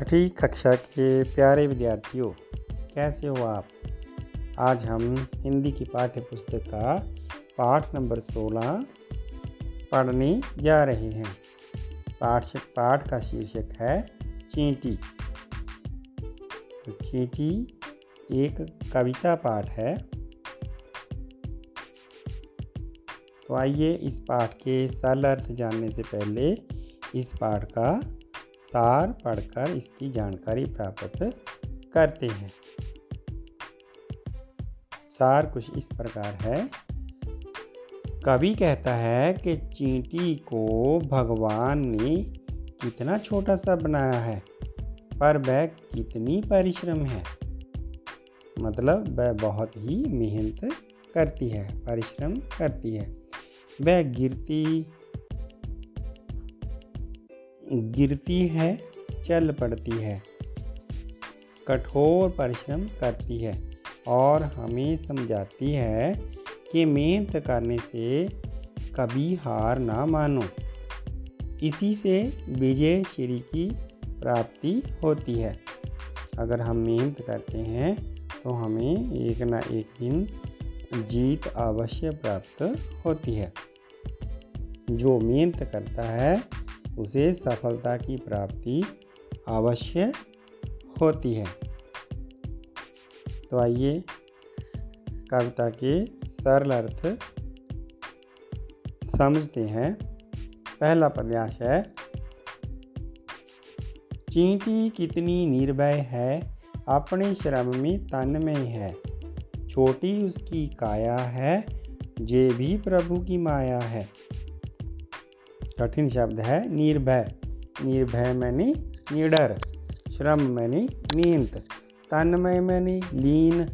छठी कक्षा के प्यारे विद्यार्थियों, कैसे हो आप? आज हम हिंदी की पाठ्य पुस्तक का पाठ नंबर 16 पढ़ने जा रहे हैं। पाठ पाठ का शीर्षक है चींटी। चींटी एक कविता पाठ है। तो आइए इस पाठ के सरल अर्थ जानने से पहले इस पाठ का सार पढ़कर इसकी जानकारी प्राप्त करते हैं। सार कुछ इस प्रकार है। कवि कहता है कि चींटी को भगवान ने कितना छोटा सा बनाया है, पर वह कितनी परिश्रम है। मतलब वह बहुत ही मेहनत करती है, परिश्रम करती है। वह गिरती गिरती है, चल पड़ती है। कठोर परिश्रम करती है और हमें समझाती है कि मेहनत करने से कभी हार ना मानो। इसी से विजय श्री की प्राप्ति होती है। अगर हम मेहनत करते हैं तो हमें एक ना एक दिन जीत अवश्य प्राप्त होती है। जो मेहनत करता है उसे सफलता की प्राप्ति अवश्य होती है। तो आइए कविता के सरल अर्थ समझते हैं। पहला प्रयास है, चींटी कितनी निर्भय है, अपने श्रम में तन में है। छोटी उसकी काया है, जे भी प्रभु की माया है। कठिन शब्द है, निर्भय। निर्भय मैंने निडर श्रम मैंने नींद तन्मय मैंने लीन।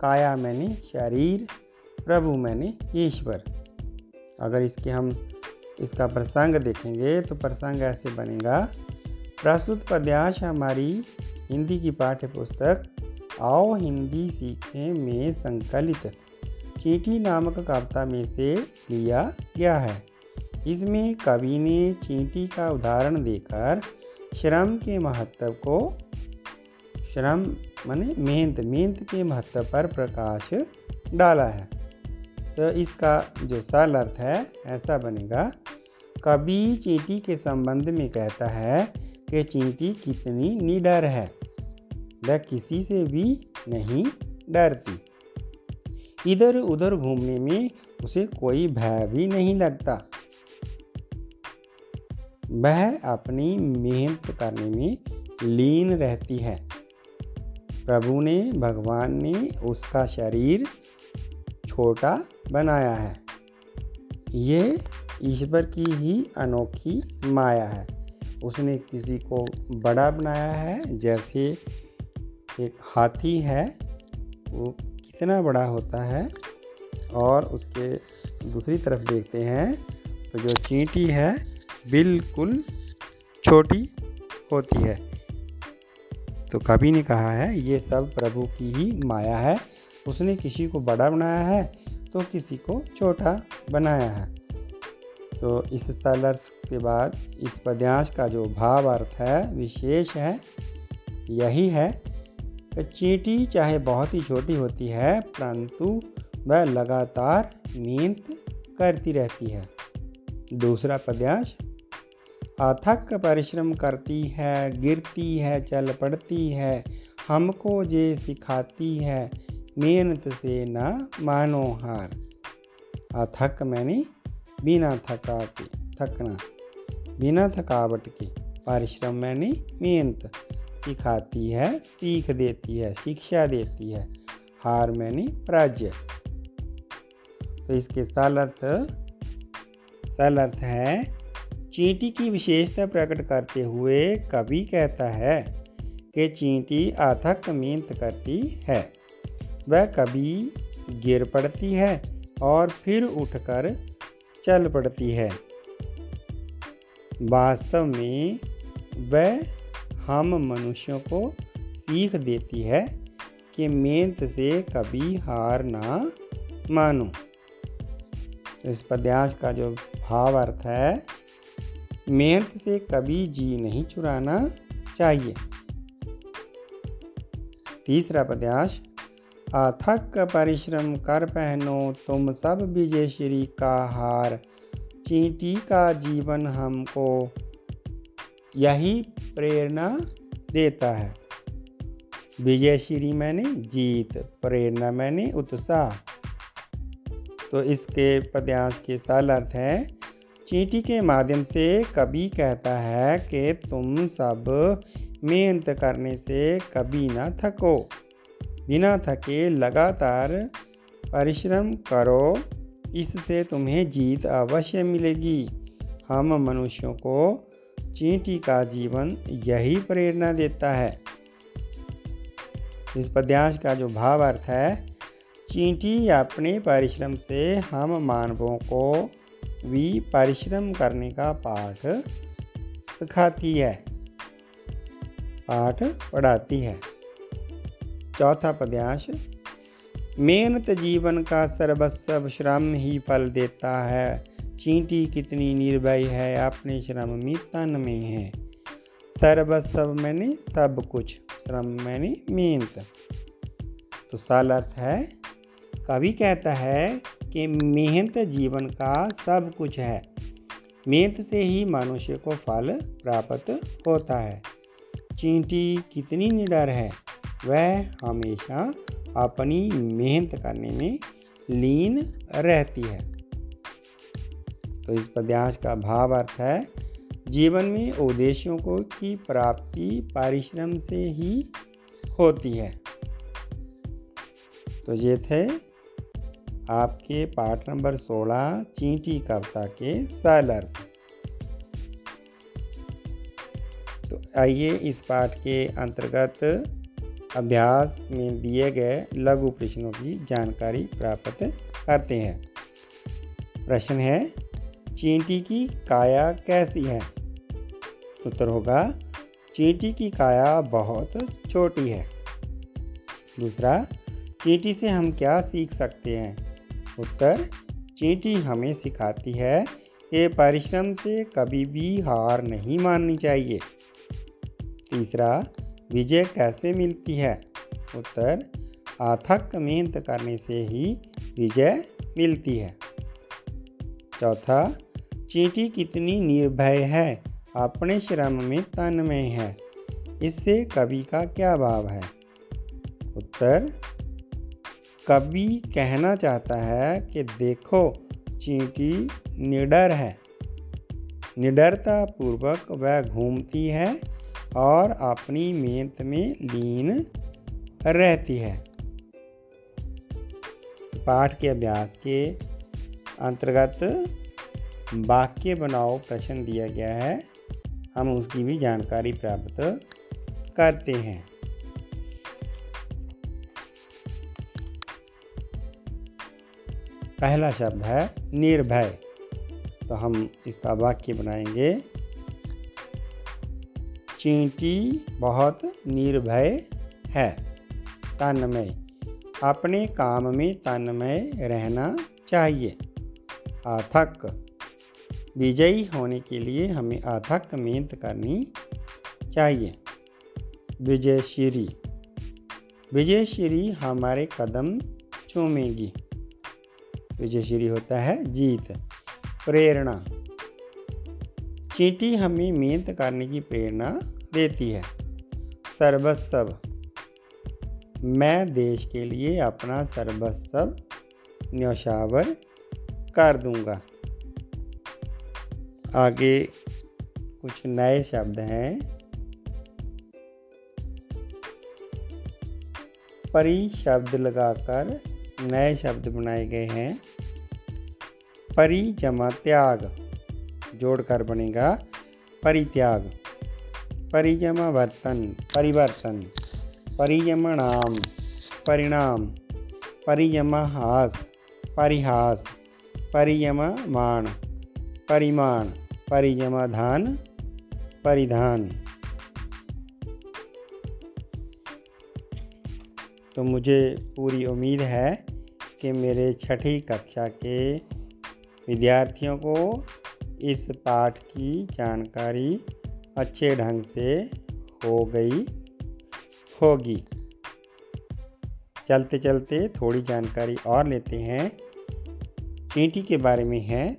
काया मैंने शरीर। प्रभु मैंने ईश्वर। अगर इसके हम इसका प्रसंग देखेंगे तो प्रसंग ऐसे बनेगा। प्रस्तुत पद्यांश हमारी हिंदी की पाठ्य पुस्तक आओ हिंदी सीखे में संकलित। चीटी नामक कविता में से लिया गया है। इसमें कवि ने चींटी का उदाहरण देकर श्रम के महत्व को, श्रम माने मेहनत मेहनत के महत्व पर प्रकाश डाला है। तो इसका जो सरल अर्थ है, ऐसा बनेगा। कवि चींटी के संबंध में कहता है कि चींटी कितनी निडर है, वह किसी से भी नहीं डरती। इधर उधर घूमने में उसे कोई भय भी नहीं लगता। वह अपनी मेहनत करने में लीन रहती है। प्रभु ने, भगवान ने उसका शरीर छोटा बनाया है। ये ईश्वर की ही अनोखी माया है। उसने किसी को बड़ा बनाया है, जैसे एक हाथी है, वो कितना बड़ा होता है, और उसके दूसरी तरफ़ देखते हैं तो जो चींटी है बिल्कुल छोटी होती है। तो कवि ने कहा है, ये सब प्रभु की ही माया है। उसने किसी को बड़ा बनाया है तो किसी को छोटा बनाया है। तो इस सरल अर्थ के बाद इस पद्यांश का जो भाव अर्थ है, विशेष है, यही है कि चींटी चाहे बहुत ही छोटी होती है, परंतु वह लगातार मेहनत करती रहती है। दूसरा पद्यांश अथक परिश्रम करती है, गिरती है, चल पड़ती है, हमको जे सिखाती है, मेहनत से ना मानो हार। अथक मैंने बिना थका के थकना, बिना थकावट के परिश्रम मैंने मेहनत सिखाती है, सीख देती है, शिक्षा देती है, हार मैंने प्राज्य। तो इसके सरल अर्थ सरल अर्थ है चींटी की विशेषता प्रकट करते हुए कवि कहता है कि चींटी अथक मेहनत करती है। वह कभी गिर पड़ती है और फिर उठकर चल पड़ती है। वास्तव में वह हम मनुष्यों को सीख देती है कि मेहनत से कभी हार ना मानो। इस पद्यांश का जो भाव अर्थ है मेहनत से कभी जी नहीं चुराना चाहिए। तीसरा पद्यांश अथक परिश्रम कर पहनो तुम सब विजय श्री का हार। चींटी का जीवन हमको यही प्रेरणा देता है। विजय श्री मैंने जीत, प्रेरणा मैंने उत्साह। तो इसके पद्यांश के सरल अर्थ है चींटी के माध्यम से कभी कहता है कि तुम सब मेहनत करने से कभी ना थको। बिना थके लगातार परिश्रम करो, इससे तुम्हें जीत अवश्य मिलेगी। हम मनुष्यों को चींटी का जीवन यही प्रेरणा देता है। इस पद्यांश का जो भाव अर्थ है, चींटी अपने परिश्रम से हम मानवों को भी परिश्रम करने का पाठ सिखाती है। पाठ पढ़ाती है। चौथा पद्यांश, मेहनत जीवन का सर्वस्व श्रम ही फल देता है। चींटी कितनी निर्भय है, अपने श्रम में तन में है। सर्वस्व मैंने सब कुछ, श्रम मैंने मेहनत। तो साल अर्थ है, कवि कहता है कि मेहनत जीवन का सब कुछ है। मेहनत से ही मनुष्य को फल प्राप्त होता है। चींटी कितनी निडर है। वह हमेशा अपनी मेहनत करने में लीन रहती है। तो इस पद्यांश का भाव अर्थ है, जीवन में उद्देश्यों को की प्राप्ति परिश्रम से ही होती है। तो ये थे आपके पाठ नंबर 16 चींटी कविता के सरल अर्थ तो आइए इस पाठ के अंतर्गत अभ्यास में दिए गए लघु प्रश्नों की जानकारी प्राप्त करते हैं। प्रश्न है, चींटी की काया कैसी है? उत्तर होगा, चींटी की काया बहुत छोटी है। दूसरा, चींटी से हम क्या सीख सकते हैं? उत्तर चींटी हमें सिखाती है कि परिश्रम से कभी भी हार नहीं माननी चाहिए। तीसरा, विजय कैसे मिलती है? उत्तर अथक मेहनत करने से ही विजय मिलती है। चौथा, चींटी कितनी निर्भय है? अपने श्रम में तन में है। इससे कवि का क्या भाव है? उत्तर कवि कहना चाहता है कि देखो, चींटी निडर है। निडरता पूर्वक वह घूमती है और अपनी मेहनत में लीन रहती है। पाठ के अभ्यास के अंतर्गत वाक्य बनाओ प्रश्न दिया गया है। हम उसकी भी जानकारी प्राप्त करते हैं। पहला शब्द है निर्भय। तो हम इसका वाक्य बनाएँगे। चींटी बहुत निर्भय है। तन्मय अपने काम में तन्मय रहना चाहिए। अथक विजयी होने के लिए हमें अथक मेहनत करनी चाहिए। विजयश्री विजयश्री हमारे कदम चूमेगी। विजयश्री होता है, जीत। प्रेरणा। चींटी हमें मेहनत करने की प्रेरणा देती है। सर्वस्व। मैं देश के लिए अपना सर्वस्व न्यौछावर कर दूँगा। आगे कुछ नए शब्द हैं। परी शब्द लगाकर नए शब्द बनाए गए हैं। परी जमा त्याग, जोड़कर बनेगा परित्याग। परिजमा वर्तन, परिवर्तन। परिजमा परिजमणाम परिणाम। परिजमा हास, परिहास। परियममान परिमाण परिजमा धान, परिधान। तो मुझे पूरी उम्मीद है कि मेरे छठी कक्षा के विद्यार्थियों को इस पाठ की जानकारी अच्छे ढंग से हो गई होगी। चलते चलते थोड़ी जानकारी और लेते हैं। चींटी के बारे में है।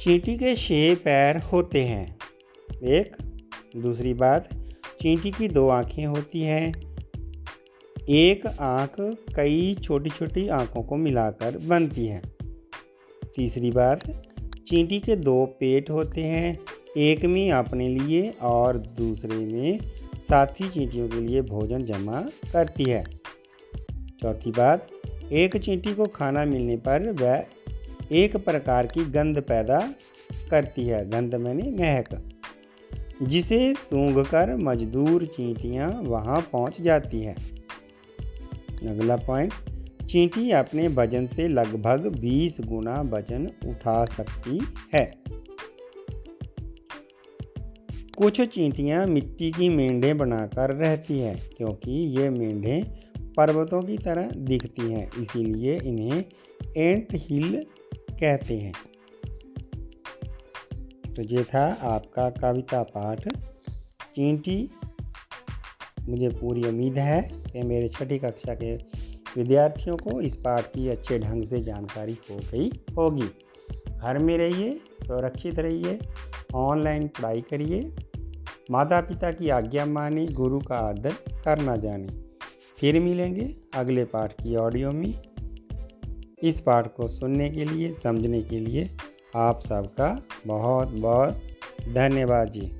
चींटी के छः पैर होते हैं। एक, दूसरी बात, चींटी की दो आँखें होती हैं। एक आँख कई छोटी छोटी आँखों को मिलाकर बनती है। तीसरी बात चींटी के दो पेट होते हैं, एक में अपने लिए और दूसरे में साथी चींटियों के लिए भोजन जमा करती है। चौथी बात, एक चींटी को खाना मिलने पर वह एक प्रकार की गंध पैदा करती है, गंध मैंने महक, जिसे सूंघ कर मजदूर चींटियाँ वहाँ पहुँच जाती है। अगला पॉइंट चींटी अपने वज़न से लगभग 20 गुना वज़न उठा सकती है। कुछ चींटियाँ मिट्टी की मेंढे बनाकर रहती हैं, क्योंकि ये मेंढे पर्वतों की तरह दिखती हैं, इसीलिए इन्हें एंट हिल कहते हैं। तो ये था आपका कविता पाठ। चींटी मुझे पूरी उम्मीद है कि मेरे छठी कक्षा के विद्यार्थियों को इस पाठ की अच्छे ढंग से जानकारी हो गई होगी। घर में रहिए, सुरक्षित रहिए, ऑनलाइन पढ़ाई करिए। माता पिता की आज्ञा माने, गुरु का आदर करना जाने। फिर मिलेंगे अगले पाठ की ऑडियो में। इस पाठ को सुनने के लिए, समझने के लिए आप सबका बहुत बहुत धन्यवाद जी।